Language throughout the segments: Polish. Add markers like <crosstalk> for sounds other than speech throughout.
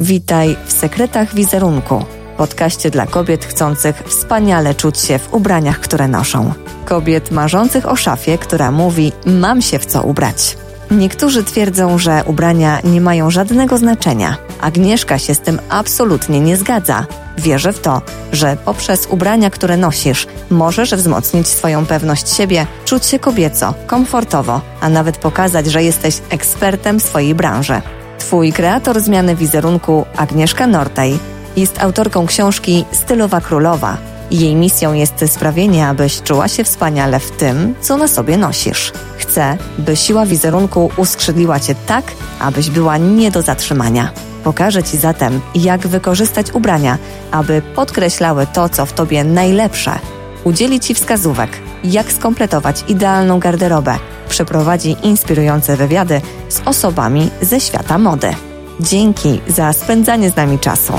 Witaj w Sekretach Wizerunku, podcaście dla kobiet chcących wspaniale czuć się w ubraniach, które noszą. Kobiet marzących o szafie, która mówi: Mam się w co ubrać. Niektórzy twierdzą, że ubrania nie mają żadnego znaczenia. Agnieszka się z tym absolutnie nie zgadza. Wierzę w to, że poprzez ubrania, które nosisz, możesz wzmocnić swoją pewność siebie, czuć się kobieco, komfortowo, a nawet pokazać, że jesteś ekspertem swojej branży. Twój kreator zmiany wizerunku, Agnieszka Nortej, jest autorką książki Stylowa Królowa. Jej misją jest sprawienie, abyś czuła się wspaniale w tym, co na sobie nosisz. Chcę, by siła wizerunku uskrzydliła cię tak, abyś była nie do zatrzymania. Pokażę Ci zatem, jak wykorzystać ubrania, aby podkreślały to, co w Tobie najlepsze. Udzieli Ci wskazówek, jak skompletować idealną garderobę. Przeprowadzi inspirujące wywiady z osobami ze świata mody. Dzięki za spędzanie z nami czasu.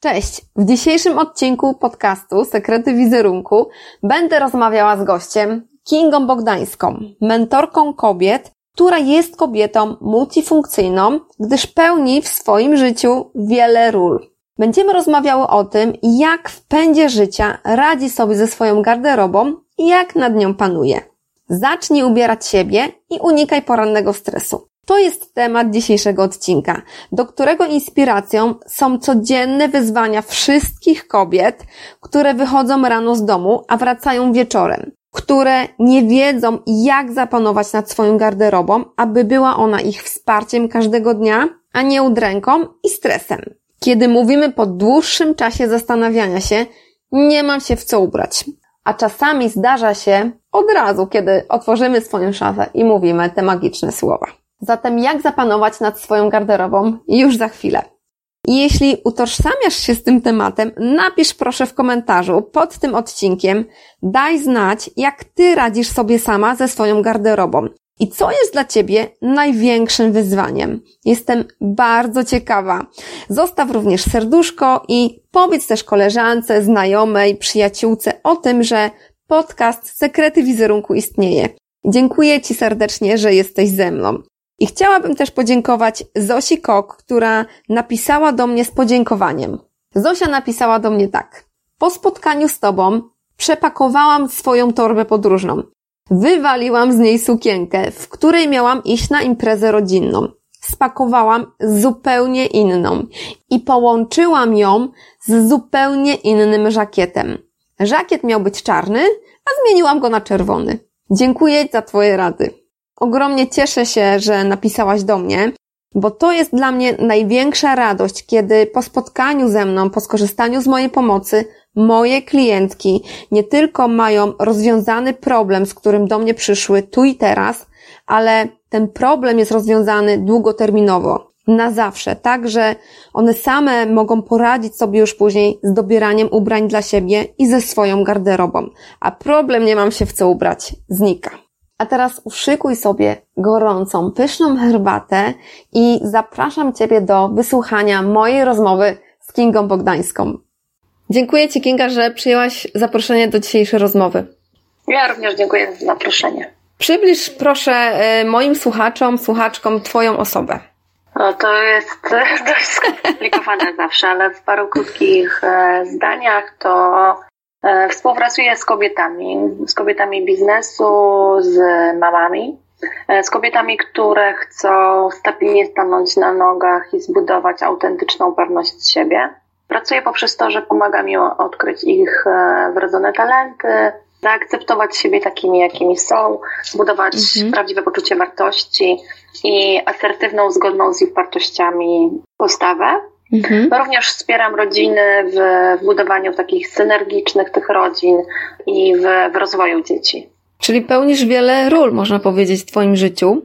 Cześć! W dzisiejszym odcinku podcastu Sekrety Wizerunku będę rozmawiała z gościem Kingą Bogdańską, mentorką kobiet, która jest kobietą multifunkcyjną, gdyż pełni w swoim życiu wiele ról. Będziemy rozmawiały o tym, jak w pędzie życia radzi sobie ze swoją garderobą i jak nad nią panuje. Zacznij ubierać siebie i unikaj porannego stresu. To jest temat dzisiejszego odcinka, do którego inspiracją są codzienne wyzwania wszystkich kobiet, które wychodzą rano z domu, a wracają wieczorem które nie wiedzą, jak zapanować nad swoją garderobą, aby była ona ich wsparciem każdego dnia, a nie udręką i stresem. Kiedy mówimy po dłuższym czasie zastanawiania się, nie mam się w co ubrać. A czasami zdarza się od razu, kiedy otworzymy swoją szafę i mówimy te magiczne słowa. Zatem jak zapanować nad swoją garderobą? Już za chwilę. Jeśli utożsamiasz się z tym tematem, napisz proszę w komentarzu pod tym odcinkiem, daj znać, jak ty radzisz sobie sama ze swoją garderobą. I co jest dla Ciebie największym wyzwaniem? Jestem bardzo ciekawa. Zostaw również serduszko i powiedz też koleżance, znajomej, przyjaciółce o tym, że podcast Sekrety Wizerunku istnieje. Dziękuję Ci serdecznie, że jesteś ze mną. I chciałabym też podziękować Zosi Kok, która napisała do mnie z podziękowaniem. Zosia napisała do mnie tak. Po spotkaniu z Tobą przepakowałam swoją torbę podróżną. Wywaliłam z niej sukienkę, w której miałam iść na imprezę rodzinną. Spakowałam zupełnie inną i połączyłam ją z zupełnie innym żakietem. Żakiet miał być czarny, a zmieniłam go na czerwony. Dziękuję za Twoje rady. Ogromnie cieszę się, że napisałaś do mnie, bo to jest dla mnie największa radość, kiedy po spotkaniu ze mną, po skorzystaniu z mojej pomocy, moje klientki nie tylko mają rozwiązany problem, z którym do mnie przyszły tu i teraz, ale ten problem jest rozwiązany długoterminowo, na zawsze, tak, że one same mogą poradzić sobie już później z dobieraniem ubrań dla siebie i ze swoją garderobą, a problem nie mam się w co ubrać znika. A teraz uszykuj sobie gorącą, pyszną herbatę i zapraszam Ciebie do wysłuchania mojej rozmowy z Kingą Bogdańską. Dziękuję Ci, Kinga, że przyjęłaś zaproszenie do dzisiejszej rozmowy. Ja również dziękuję za zaproszenie. Przybliż proszę e, moim słuchaczom, słuchaczkom Twoją osobę. No, to jest <laughs> dość skomplikowane zawsze, ale w paru krótkich e, zdaniach to E, współpracuję z kobietami, z kobietami biznesu, z mamami, e, z kobietami, które chcą stabilnie stanąć na nogach i zbudować autentyczną pewność siebie. Pracuję poprzez to, że pomagam im odkryć ich e, wrodzone talenty, zaakceptować siebie takimi, jakimi są, zbudować mhm. prawdziwe poczucie wartości i asertywną, zgodną z ich wartościami postawę. Mhm. Również wspieram rodziny w, w budowaniu takich synergicznych tych rodzin i w, w rozwoju dzieci. Czyli pełnisz wiele ról, można powiedzieć, w Twoim życiu.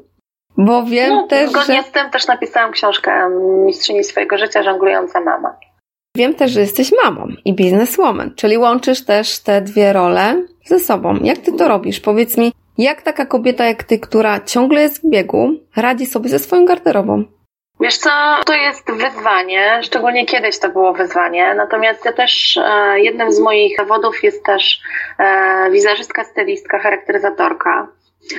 Bo wiem no, też, zgodnie że... z tym też napisałam książkę Mistrzyni swojego życia, żonglująca mama. Wiem też, że jesteś mamą i bizneswoman, czyli łączysz też te dwie role ze sobą. Jak ty to robisz? Powiedz mi, jak taka kobieta jak ty, która ciągle jest w biegu, radzi sobie ze swoją garderobą? Wiesz co, to jest wyzwanie, szczególnie kiedyś to było wyzwanie, natomiast ja też, e, jednym z moich zawodów jest też e, wizerzystka, stylistka, charakteryzatorka.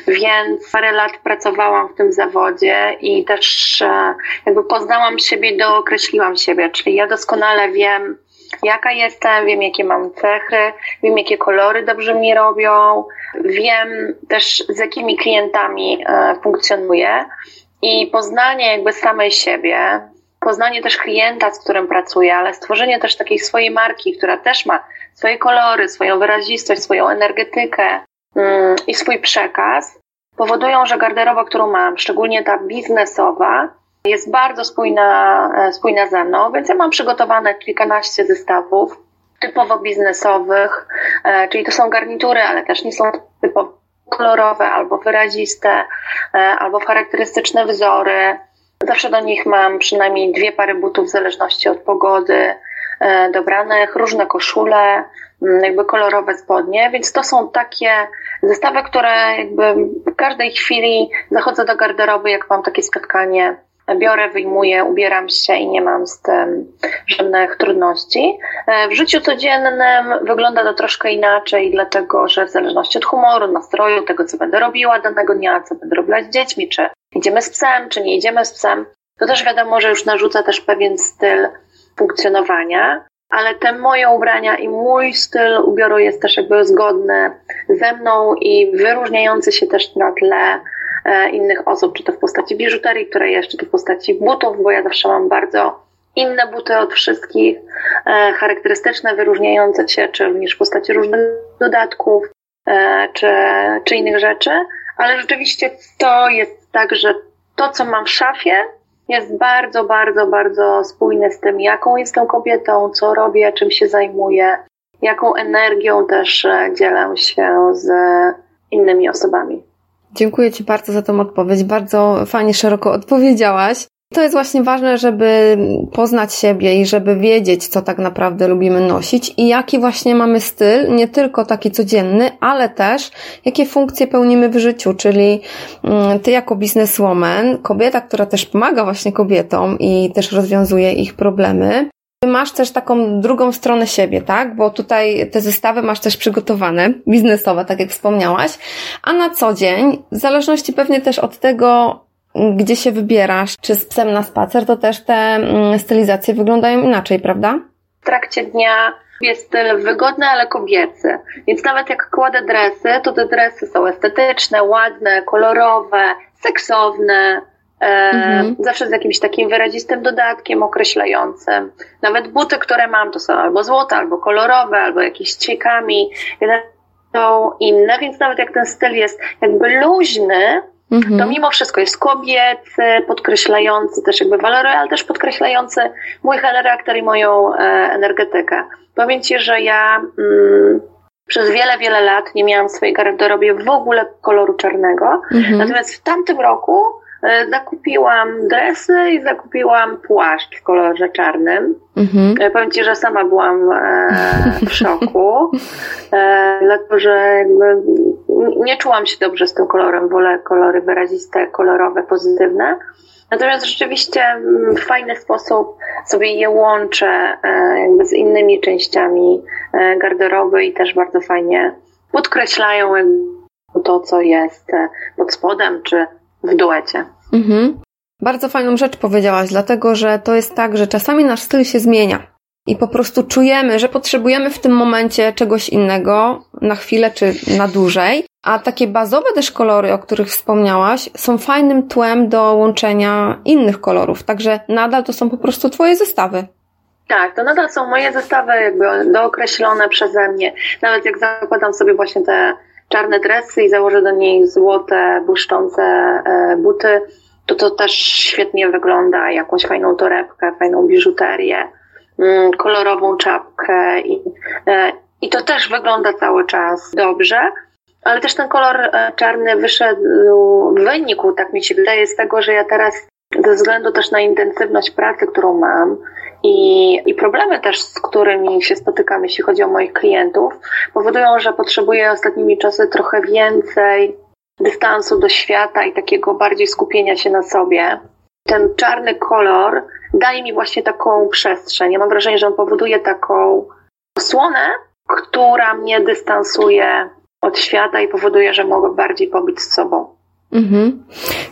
Więc parę lat pracowałam w tym zawodzie i też e, jakby poznałam siebie, dookreśliłam siebie, czyli ja doskonale wiem, jaka jestem, wiem jakie mam cechy, wiem jakie kolory dobrze mi robią, wiem też z jakimi klientami e, funkcjonuję i poznanie jakby samej siebie, poznanie też klienta, z którym pracuję, ale stworzenie też takiej swojej marki, która też ma swoje kolory, swoją wyrazistość, swoją energetykę i swój przekaz, powodują, że garderoba, którą mam, szczególnie ta biznesowa, jest bardzo spójna, e, spójna ze mną, więc ja mam przygotowane kilkanaście zestawów typowo biznesowych, e, czyli to są garnitury, ale też nie są typowo kolorowe albo wyraziste, e, albo charakterystyczne wzory. Zawsze do nich mam przynajmniej dwie pary butów w zależności od pogody, dobranych, różne koszule, jakby kolorowe spodnie, więc to są takie zestawy, które jakby w każdej chwili zachodzę do garderoby, jak mam takie spotkanie biorę, wyjmuję, ubieram się i nie mam z tym żadnych trudności. E, w życiu codziennym wygląda to troszkę inaczej, dlatego że w zależności od humoru, nastroju, tego co będę robiła danego dnia, co będę robiła z dziećmi, czy idziemy z psem, czy nie idziemy z psem, to też wiadomo, że już narzuca też pewien styl funkcjonowania, ale te moje ubrania i mój styl ubioru jest też jakby zgodny ze mną i wyróżniający się też na tle E, innych osób, czy to w postaci biżuterii, która jest, czy to w postaci butów, bo ja zawsze mam bardzo inne buty od wszystkich, e, charakterystyczne, wyróżniające się, czy również w postaci różnych dodatków, e, czy, czy innych rzeczy, ale rzeczywiście to jest tak, że to, co mam w szafie, jest bardzo, bardzo, bardzo spójne z tym, jaką jestem kobietą, co robię, czym się zajmuję, jaką energią też dzielę się z innymi osobami. Dziękuję Ci bardzo za tą odpowiedź. Bardzo fajnie, szeroko odpowiedziałaś. To jest właśnie ważne, żeby poznać siebie i żeby wiedzieć, co tak naprawdę lubimy nosić i jaki właśnie mamy styl, nie tylko taki codzienny, ale też jakie funkcje pełnimy w życiu, czyli mm, ty jako bizneswoman, kobieta, która też pomaga właśnie kobietom i też rozwiązuje ich problemy, Masz też taką drugą stronę siebie, tak? Bo tutaj te zestawy masz też przygotowane, biznesowe, tak jak wspomniałaś, a na co dzień, w zależności pewnie też od tego, gdzie się wybierasz, czy z psem na spacer, to też te mm, stylizacje wyglądają inaczej, prawda? W trakcie dnia jest styl wygodny, ale kobiecy. Więc nawet jak kładę dresy, to te dresy są estetyczne, ładne, kolorowe, seksowne, Mhm. Zawsze z jakimś takim wyrazistym dodatkiem określającym. Nawet buty, które mam, to są albo złote, albo kolorowe, albo jakieś ciekami. Są inne, więc nawet jak ten styl jest jakby luźny, mhm. to mimo wszystko jest kobiecy, podkreślający też jakby walory, ale też podkreślający mój charakter i moją e, energetykę. Powiem Ci, że ja mm, przez wiele, wiele lat nie miałam w swojej garderobie w ogóle koloru czarnego. Mhm. Natomiast w tamtym roku E, zakupiłam dresy i zakupiłam płaszcz w kolorze czarnym. Mhm. E, powiem Ci, że sama byłam e, w szoku, <laughs> dlatego że jakby nie czułam się dobrze z tym kolorem. Wolę kolory wyraziste, kolorowe, pozytywne. Natomiast rzeczywiście w fajny sposób sobie je łączę jakby z innymi częściami garderoby i też bardzo fajnie podkreślają to, co jest pod spodem czy w duecie. Mhm. Bardzo fajną rzecz powiedziałaś, dlatego że to jest tak, że czasami nasz styl się zmienia i po prostu czujemy, że potrzebujemy w tym momencie czegoś innego na chwilę czy na dłużej. A takie bazowe też kolory, o których wspomniałaś, są fajnym tłem do łączenia innych kolorów. Także nadal to są po prostu Twoje zestawy. Tak, to nadal są moje zestawy jakby dookreślone przeze mnie. Nawet jak zakładam sobie właśnie te czarne dresy i założę do niej złote, błyszczące e, buty, to to też świetnie wygląda, jakąś fajną torebkę, fajną biżuterię, kolorową czapkę i, e, i to też wygląda cały czas dobrze. Ale też ten kolor e, czarny wyszedł w wyniku, tak mi się wydaje, z tego, że ja teraz ze względu też na intensywność pracy, którą mam i, i problemy też, z którymi się spotykam, jeśli chodzi o moich klientów, powodują, że potrzebuję ostatnimi czasy trochę więcej dystansu do świata i takiego bardziej skupienia się na sobie. Ten czarny kolor daje mi właśnie taką przestrzeń. Ja mam wrażenie, że on powoduje taką osłonę, która mnie dystansuje od świata i powoduje, że mogę bardziej pobyć z sobą. Mhm.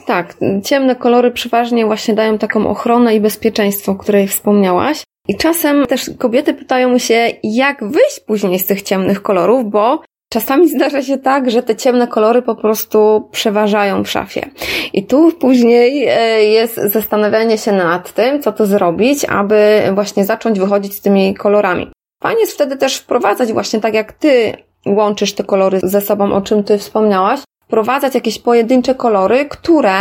Tak, ciemne kolory przeważnie właśnie dają taką ochronę i bezpieczeństwo, o której wspomniałaś. I czasem też kobiety pytają się, jak wyjść później z tych ciemnych kolorów, bo czasami zdarza się tak, że te ciemne kolory po prostu przeważają w szafie. I tu później e, jest zastanawianie się nad tym, co to zrobić, aby właśnie zacząć wychodzić z tymi kolorami. Fajnie jest wtedy też wprowadzać właśnie tak jak ty łączysz te kolory ze sobą, o czym ty wspomniałaś, wprowadzać jakieś pojedyncze kolory, które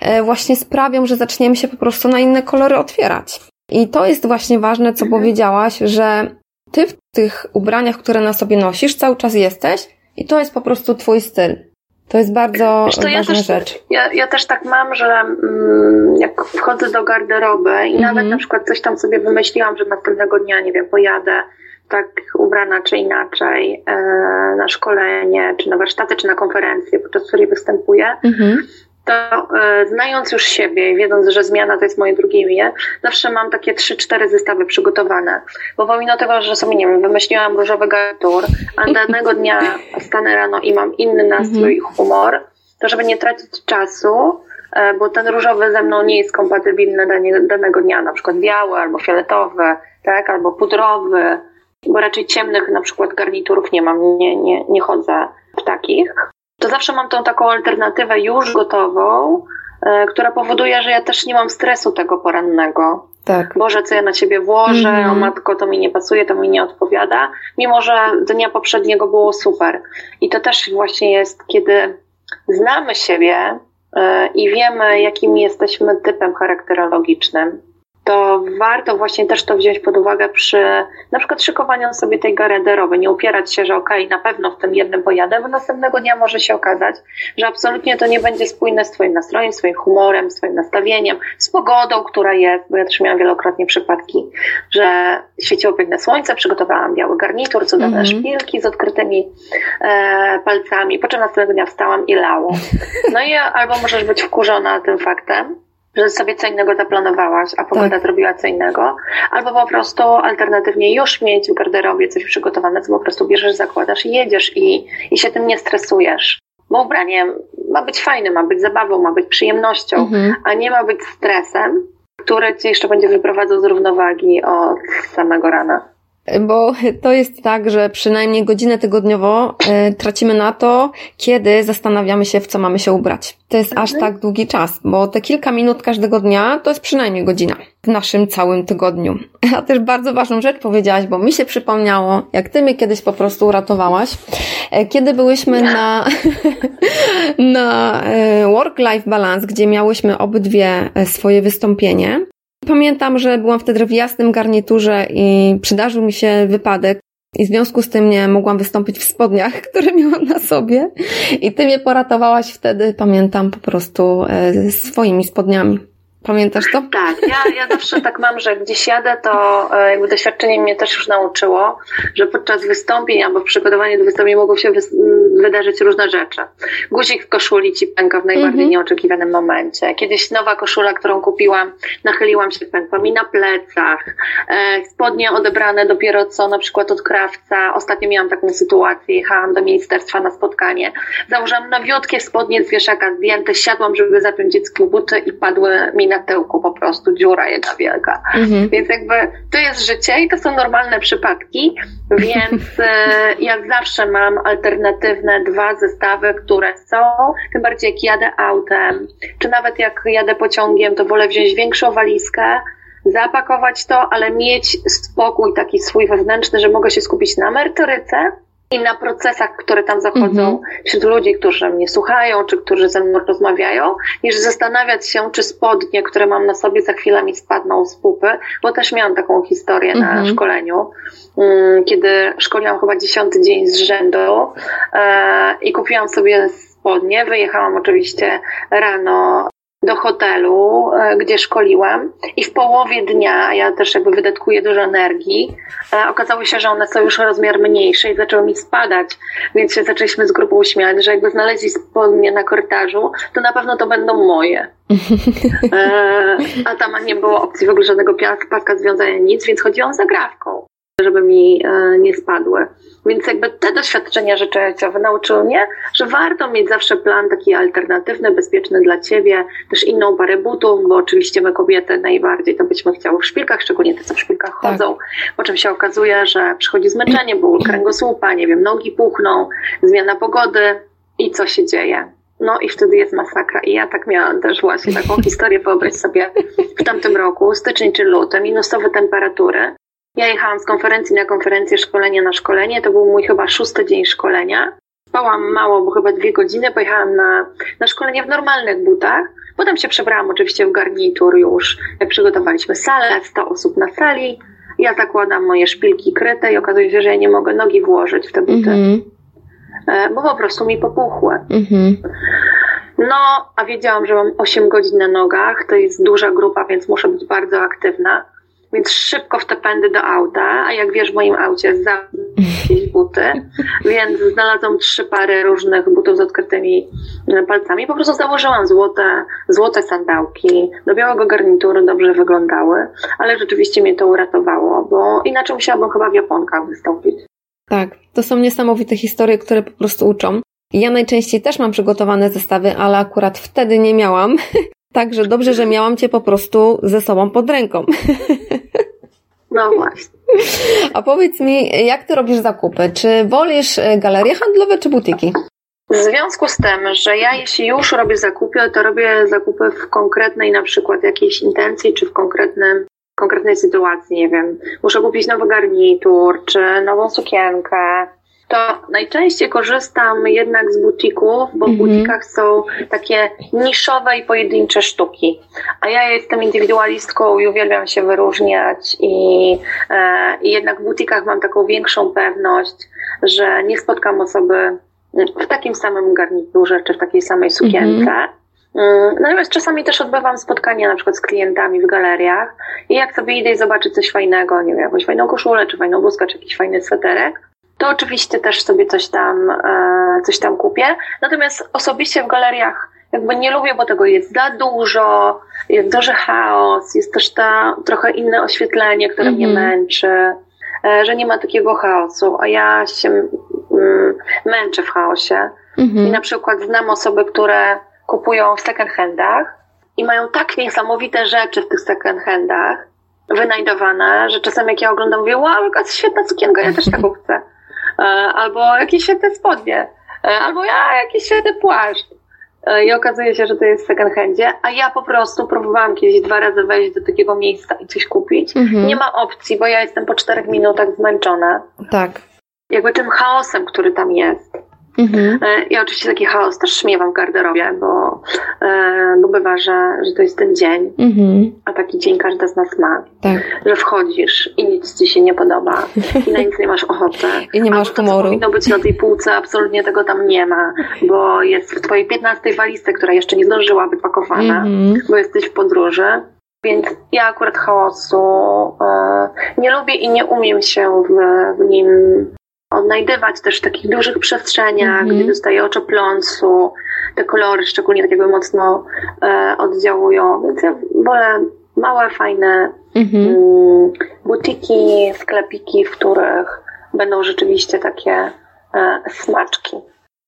e, właśnie sprawią, że zaczniemy się po prostu na inne kolory otwierać. I to jest właśnie ważne, co mhm. powiedziałaś, że ty w tych ubraniach, które na sobie nosisz, cały czas jesteś i to jest po prostu twój styl. To jest bardzo Wiesz, to ważna ja też, rzecz. Ja, ja też tak mam, że mm, jak wchodzę do garderoby i mhm. nawet na przykład coś tam sobie wymyśliłam, że następnego dnia, nie wiem, pojadę tak ubrana czy inaczej e, na szkolenie, czy na warsztaty, czy na konferencję, podczas której występuję, mhm to e, znając już siebie i wiedząc, że zmiana to jest moje drugie imię, zawsze mam takie trzy, cztery zestawy przygotowane. Bo pomimo tego, że sobie, nie wiem, wymyśliłam różowy garnitur, a <laughs> danego dnia stanę rano i mam inny nastrój i humor, to żeby nie tracić czasu, e, bo ten różowy ze mną nie jest kompatybilny danego dnia, na przykład biały albo fioletowy, tak, albo pudrowy, bo raczej ciemnych na przykład garniturów nie mam, nie, nie, nie chodzę w takich to zawsze mam tą taką alternatywę już gotową, e, która powoduje, że ja też nie mam stresu tego porannego. Tak. Boże, co ja na ciebie włożę, mm. o matko, to mi nie pasuje, to mi nie odpowiada, mimo że dnia poprzedniego było super. I to też właśnie jest, kiedy znamy siebie e, i wiemy, jakim jesteśmy typem charakterologicznym, to warto właśnie też to wziąć pod uwagę przy na przykład szykowaniu sobie tej garderoby. Nie upierać się, że okej, okay, na pewno w tym jednym pojadę, bo następnego dnia może się okazać, że absolutnie to nie będzie spójne z Twoim nastrojem, Twoim humorem, z Twoim nastawieniem, z pogodą, która jest, bo ja też miałam wielokrotnie przypadki, że świeciło piękne słońce, przygotowałam biały garnitur, cudowne mm -hmm. szpilki z odkrytymi e, palcami, po czym następnego dnia wstałam i lało. No i albo możesz być wkurzona tym faktem, że sobie co innego zaplanowałaś, a pogoda tak. zrobiła co innego, albo po prostu alternatywnie już mieć w garderobie coś przygotowane, co po prostu bierzesz, zakładasz i jedziesz i, i się tym nie stresujesz. Bo ubranie ma być fajne, ma być zabawą, ma być przyjemnością, mhm. a nie ma być stresem, który ci jeszcze będzie wyprowadzał z równowagi od samego rana bo to jest tak, że przynajmniej godzinę tygodniowo y, tracimy na to, kiedy zastanawiamy się, w co mamy się ubrać. To jest mhm. aż tak długi czas, bo te kilka minut każdego dnia to jest przynajmniej godzina w naszym całym tygodniu. <laughs> A też bardzo ważną rzecz powiedziałaś, bo mi się przypomniało, jak ty mnie kiedyś po prostu uratowałaś, e, kiedy byłyśmy na, <laughs> na e, work-life balance, gdzie miałyśmy obydwie swoje wystąpienie Pamiętam, że byłam wtedy w jasnym garniturze i przydarzył mi się wypadek. I w związku z tym nie mogłam wystąpić w spodniach, <laughs> które miałam na sobie. I ty mnie poratowałaś wtedy, pamiętam, po prostu e, swoimi spodniami. Pamiętasz to? <laughs> Tak, ja, ja zawsze tak mam, że gdzieś jadę, to e, jakby doświadczenie mnie też już nauczyło, że podczas wystąpień albo w przygotowaniu do wystąpień mogą się wydarzyć różne rzeczy. Guzik w koszuli ci pęka w najbardziej mm -hmm. nieoczekiwanym momencie. Kiedyś nowa koszula, którą kupiłam, nachyliłam się, pękła mi na plecach. E, spodnie odebrane dopiero co, na przykład od krawca. Ostatnio miałam taką sytuację, jechałam do ministerstwa na spotkanie. Założyłam nowiutkie spodnie z wieszaka zdjęte, siadłam, żeby zapiąć dziecku buty i padły mi na tyłku po prostu dziura jedna wielka. Mhm. Więc jakby to jest życie i to są normalne przypadki, <laughs> więc e, ja zawsze mam alternatywne dwa zestawy, które są, tym bardziej jak jadę autem, czy nawet jak jadę pociągiem, to wolę wziąć większą walizkę, zapakować to, ale mieć spokój taki swój wewnętrzny, że mogę się skupić na merytoryce, i na procesach, które tam zachodzą mm -hmm. wśród ludzi, którzy mnie słuchają, czy którzy ze mną rozmawiają, niż zastanawiać się, czy spodnie, które mam na sobie, za chwilę mi spadną z pupy, bo też miałam taką historię mm -hmm. na mhm. szkoleniu, kiedy szkoliłam chyba dziesiąty dzień z rzędu e, i kupiłam sobie spodnie, wyjechałam oczywiście rano do hotelu, e, gdzie szkoliłam i w połowie dnia, ja też jakby wydatkuję dużo energii, okazało się, że one są już rozmiar mniejsze i zaczęły mi spadać, więc się zaczęliśmy z grupą śmiać, że jakby znaleźli spodnie na korytarzu, to na pewno to będą moje. <laughs> E, a tam nie było opcji w ogóle żadnego paska związania, nic, więc chodziłam z zagrawką. Żeby mi e, nie spadły. Więc jakby te doświadczenia życiowe nauczyły mnie, że warto mieć zawsze plan taki alternatywny, bezpieczny dla ciebie, też inną parę butów, bo oczywiście my kobiety najbardziej to byśmy chciały w szpilkach, szczególnie te, co w szpilkach tak. chodzą, po czym się okazuje, że przychodzi zmęczenie, ból kręgosłupa, nie wiem, nogi puchną, zmiana pogody i co się dzieje? No i wtedy jest masakra. I ja tak miałam też właśnie taką <laughs> historię, wyobraź sobie, w tamtym roku, styczeń czy luty, minusowe temperatury. Ja jechałam z konferencji na konferencję, szkolenie na szkolenie. To był mój chyba szósty dzień szkolenia. Spałam mało, bo chyba dwie godziny. Pojechałam na, na szkolenie w normalnych butach. Potem się przebrałam oczywiście w garnitur już. Jak przygotowaliśmy salę, 100 osób na sali. Ja zakładam moje szpilki kryte i okazuje się, że ja nie mogę nogi włożyć w te buty. Mm -hmm. Bo po prostu mi popuchły. Mm -hmm. No, a wiedziałam, że mam 8 godzin na nogach. To jest duża grupa, więc muszę być bardzo aktywna. Więc szybko w te pędy do auta, a jak wiesz, w moim aucie za jakieś buty, <laughs> więc znalazłam trzy pary różnych butów z odkrytymi e, palcami. Po prostu założyłam złote, złote sandałki. Do białego garnituru dobrze wyglądały, ale rzeczywiście mnie to uratowało, bo inaczej musiałabym chyba w Japonkach wystąpić. Tak, to są niesamowite historie, które po prostu uczą. Ja najczęściej też mam przygotowane zestawy, ale akurat wtedy nie miałam. <laughs> Także dobrze, że miałam Cię po prostu ze sobą pod ręką. <laughs> No właśnie. A powiedz mi, jak Ty robisz zakupy? Czy wolisz e, galerie handlowe czy butiki? W związku z tym, że ja jeśli już robię zakupy, to robię zakupy w konkretnej na przykład jakiejś intencji, czy w konkretnym, konkretnej sytuacji, nie wiem, muszę kupić nowy garnitur, czy nową sukienkę, to najczęściej korzystam jednak z butików, bo w mhm. butikach są takie niszowe i pojedyncze sztuki. A ja jestem indywidualistką i uwielbiam się wyróżniać i, e, i jednak w butikach mam taką większą pewność, że nie spotkam osoby w takim samym garniturze czy w takiej samej sukience. Mhm. Mm, natomiast czasami też odbywam spotkania na przykład z klientami w galeriach i jak sobie idę i zobaczę coś fajnego, nie wiem, jakąś fajną koszulę, czy fajną bluzkę, czy jakiś fajny sweterek, to oczywiście też sobie coś tam, e, coś tam kupię. Natomiast osobiście w galeriach jakby nie lubię, bo tego jest za dużo, jest duży chaos, jest też ta trochę inne oświetlenie, które mm -hmm. mnie mhm. męczy, e, że nie ma takiego chaosu, a ja się mm, męczę w chaosie. Mm -hmm. I na przykład znam osoby, które kupują w second handach i mają tak niesamowite rzeczy w tych second handach, wynajdowane, że czasem jak ja oglądam, mówię, wow, jaka świetna sukienka, ja też taką chcę. E, albo jakieś świetne spodnie, e, albo ja jakiś świetny płaszcz. E, I okazuje się, że to jest w second handzie, a ja po prostu próbowałam kiedyś dwa razy wejść do takiego miejsca i coś kupić. Mhm. Nie ma opcji, bo ja jestem po czterech minutach zmęczona. Tak. Jakby tym chaosem, który tam jest. Mhm. E, I oczywiście taki chaos też śmiewam w garderobie, bo, e, bo bywa, że, że to jest ten dzień, mhm. a taki dzień każdy z nas ma. Tak. Że wchodzisz i nic ci się nie podoba i na nic nie masz ochoty. <laughs> I nie masz humoru. To, powinno być na tej półce, absolutnie tego tam nie ma, bo jest w twojej 15 walizce, która jeszcze nie zdążyła być pakowana, mhm. bo jesteś w podróży. Więc ja akurat chaosu e, nie lubię i nie umiem się w, w nim odnajdywać też w takich dużych przestrzeniach, mm-hmm. gdzie dostaje oczopląsu, te kolory szczególnie tak jakby mocno e, oddziałują, więc ja wolę małe, fajne mm-hmm. mm, butiki, sklepiki, w których będą rzeczywiście takie e, smaczki.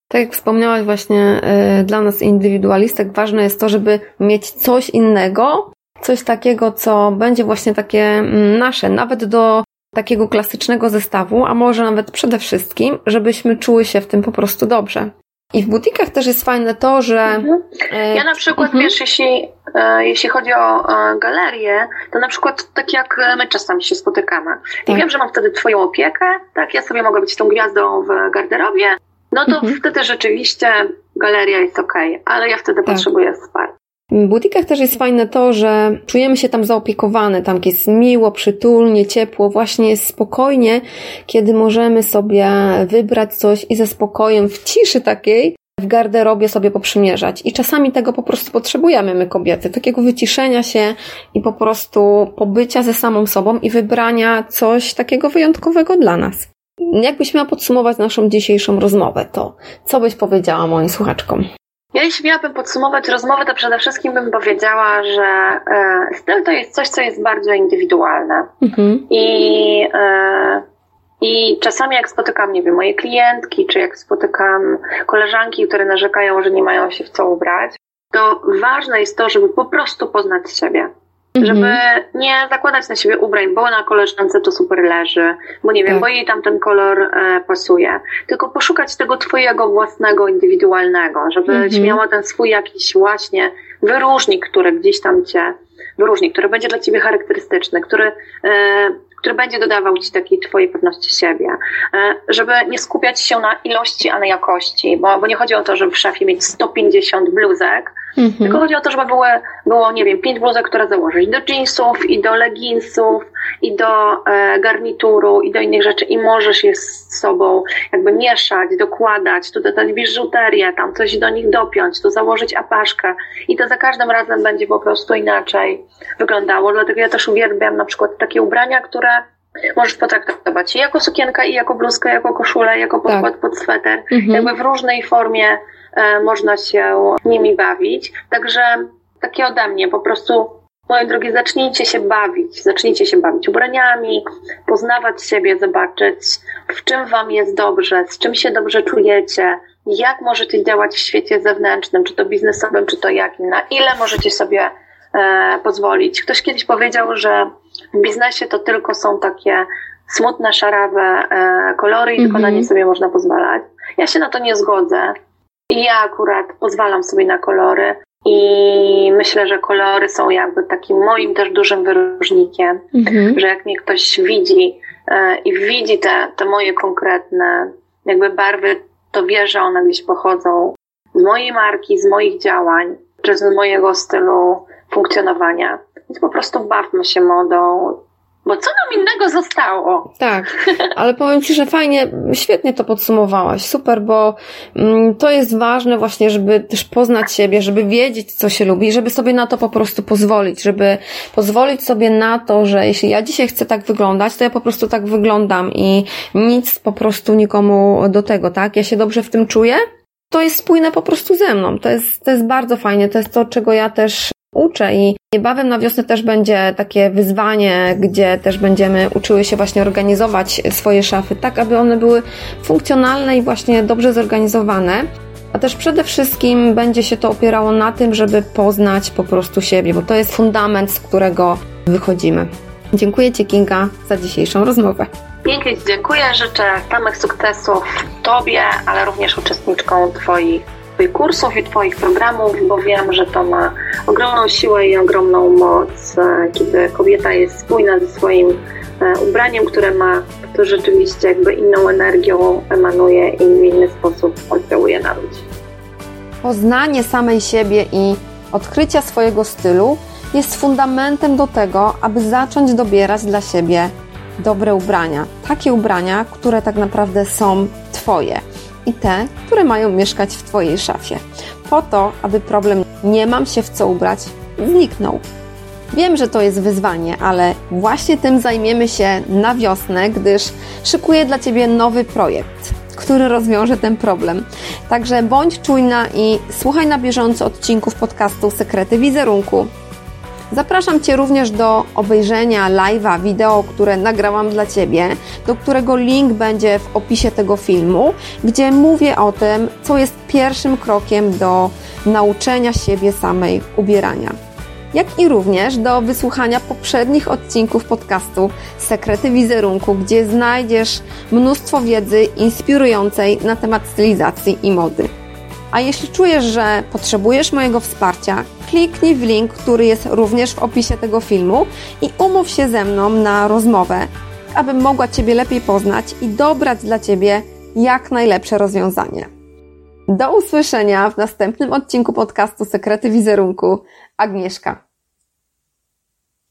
Tak jak wspomniałaś właśnie, y, dla nas indywidualistek ważne jest to, żeby mieć coś innego, coś takiego, co będzie właśnie takie mm, nasze, nawet do takiego klasycznego zestawu, a może nawet przede wszystkim, żebyśmy czuły się w tym po prostu dobrze. I w butikach też jest fajne to, że. Mhm. E, ja na przykład, mhm. wiesz, jeśli, e, jeśli chodzi o e, galerię, to na przykład tak jak my czasami się spotykamy. Tak. I wiem, że mam wtedy Twoją opiekę, tak, ja sobie mogę być tą gwiazdą w garderobie, no to mhm. wtedy rzeczywiście galeria jest ok, ale ja wtedy tak. potrzebuję wsparcia. W butikach też jest fajne to, że czujemy się tam zaopiekowane, tam jest miło, przytulnie, ciepło, właśnie jest spokojnie, kiedy możemy sobie wybrać coś i ze spokojem, w ciszy takiej, w garderobie sobie poprzymierzać. I czasami tego po prostu potrzebujemy my kobiety, takiego wyciszenia się i po prostu pobycia ze samą sobą i wybrania coś takiego wyjątkowego dla nas. Jakbyś miała podsumować naszą dzisiejszą rozmowę, to co byś powiedziała moim słuchaczkom? Ja jeśli miałabym podsumować rozmowę, to przede wszystkim bym powiedziała, że e, styl to jest coś, co jest bardzo indywidualne. Mhm. I e, I czasami jak spotykam, nie wiem, moje klientki, czy jak spotykam koleżanki, które narzekają, że nie mają się w co ubrać, to ważne jest to, żeby po prostu poznać siebie. Mhm. Żeby nie zakładać na siebie ubrań, bo na koleżance to super leży, bo nie wiem, tak. bo jej tam ten kolor e, pasuje. Tylko poszukać tego twojego własnego, indywidualnego, żebyś mhm. miała ten swój jakiś właśnie wyróżnik, który gdzieś tam cię wyróżnik, który będzie dla ciebie charakterystyczny, który e, który będzie dodawał ci takiej twojej pewności siebie, e, żeby nie skupiać się na ilości, a na jakości, bo, bo nie chodzi o to, żeby w szafie mieć 150 bluzek, mhm. tylko chodzi o to, żeby były, było, nie wiem, 5 bluzek, które założyć do jeansów i do leginsów i do e, garnituru i do innych rzeczy i możesz je z sobą jakby mieszać, dokładać, tu dodać biżuterię, tam coś do nich dopiąć, tu założyć apaszkę i to za każdym razem będzie po prostu inaczej wyglądało, dlatego ja też uwielbiam na przykład takie ubrania, które możesz potraktować i jako sukienkę, i jako bluzkę, jako koszulę, jako podkład tak. pod sweter. Mhm. Jakby w różnej formie e, można się nimi bawić. Także takie ode mnie, po prostu Moje drogie, zacznijcie się bawić, zacznijcie się bawić ubraniami, poznawać siebie, zobaczyć, w czym Wam jest dobrze, z czym się dobrze czujecie, jak możecie działać w świecie zewnętrznym, czy to biznesowym, czy to jakim, na ile możecie sobie e, pozwolić. Ktoś kiedyś powiedział, że w biznesie to tylko są takie smutne, szarawe e, kolory i mm -hmm. tylko na nie mhm. sobie można pozwalać. Ja się na to nie zgodzę. I ja akurat pozwalam sobie na kolory i myślę, że kolory są jakby takim moim też dużym wyróżnikiem, mm-hmm. że jak mnie ktoś widzi e, i widzi te, te moje konkretne jakby barwy, to wie, że one gdzieś pochodzą z mojej marki, z moich działań, czy z mojego stylu funkcjonowania. Więc po prostu bawmy się modą, bo co nam innego zostało? Tak, ale powiem Ci, że fajnie, świetnie to podsumowałaś, super, bo mm, to jest ważne właśnie, żeby też poznać siebie, żeby wiedzieć, co się lubi, żeby sobie na to po prostu pozwolić, żeby pozwolić sobie na to, że jeśli ja dzisiaj chcę tak wyglądać, to ja po prostu tak wyglądam i nic po prostu nikomu do tego, tak? Ja się dobrze w tym czuję, to jest spójne po prostu ze mną. To jest, to jest bardzo fajnie, to jest to, czego ja też uczę i niebawem na wiosnę też będzie takie wyzwanie, gdzie też będziemy uczyły się właśnie organizować swoje szafy, tak aby one były funkcjonalne i właśnie dobrze zorganizowane. A też przede wszystkim będzie się to opierało na tym, żeby poznać po prostu siebie, bo to jest fundament, z którego wychodzimy. Dziękuję Ci, Kinga, za dzisiejszą rozmowę. Pięknie dziękuję. Życzę samych sukcesów Tobie, ale również uczestniczkom Twoich Twoich kursów i Twoich programów, bo wiem, że to ma ogromną siłę i ogromną moc, e, kiedy kobieta jest spójna ze swoim e, ubraniem, które ma, to rzeczywiście jakby inną energią emanuje i w inny sposób oddziałuje na ludzi. Poznanie samej siebie i odkrycia swojego stylu jest fundamentem do tego, aby zacząć dobierać dla siebie dobre ubrania. Takie ubrania, które tak naprawdę są Twoje i te, które mają mieszkać w Twojej szafie, po to, aby problem nie mam się w co ubrać zniknął. Wiem, że to jest wyzwanie, ale właśnie tym zajmiemy się na wiosnę, gdyż szykuję dla Ciebie nowy projekt, który rozwiąże ten problem. Także bądź czujna i słuchaj na bieżąco odcinków podcastu Sekrety Wizerunku Zapraszam Cię również do obejrzenia live'a wideo, które nagrałam dla Ciebie, do którego link będzie w opisie tego filmu, gdzie mówię o tym, co jest pierwszym krokiem do nauczenia siebie samej ubierania. Jak i również do wysłuchania poprzednich odcinków podcastu Sekrety Wizerunku, gdzie znajdziesz mnóstwo wiedzy inspirującej na temat stylizacji i mody. A jeśli czujesz, że potrzebujesz mojego wsparcia, kliknij w link, który jest również w opisie tego filmu i umów się ze mną na rozmowę, abym mogła Ciebie lepiej poznać i dobrać dla Ciebie jak najlepsze rozwiązanie. Do usłyszenia w następnym odcinku podcastu Sekrety Wizerunku. Agnieszka.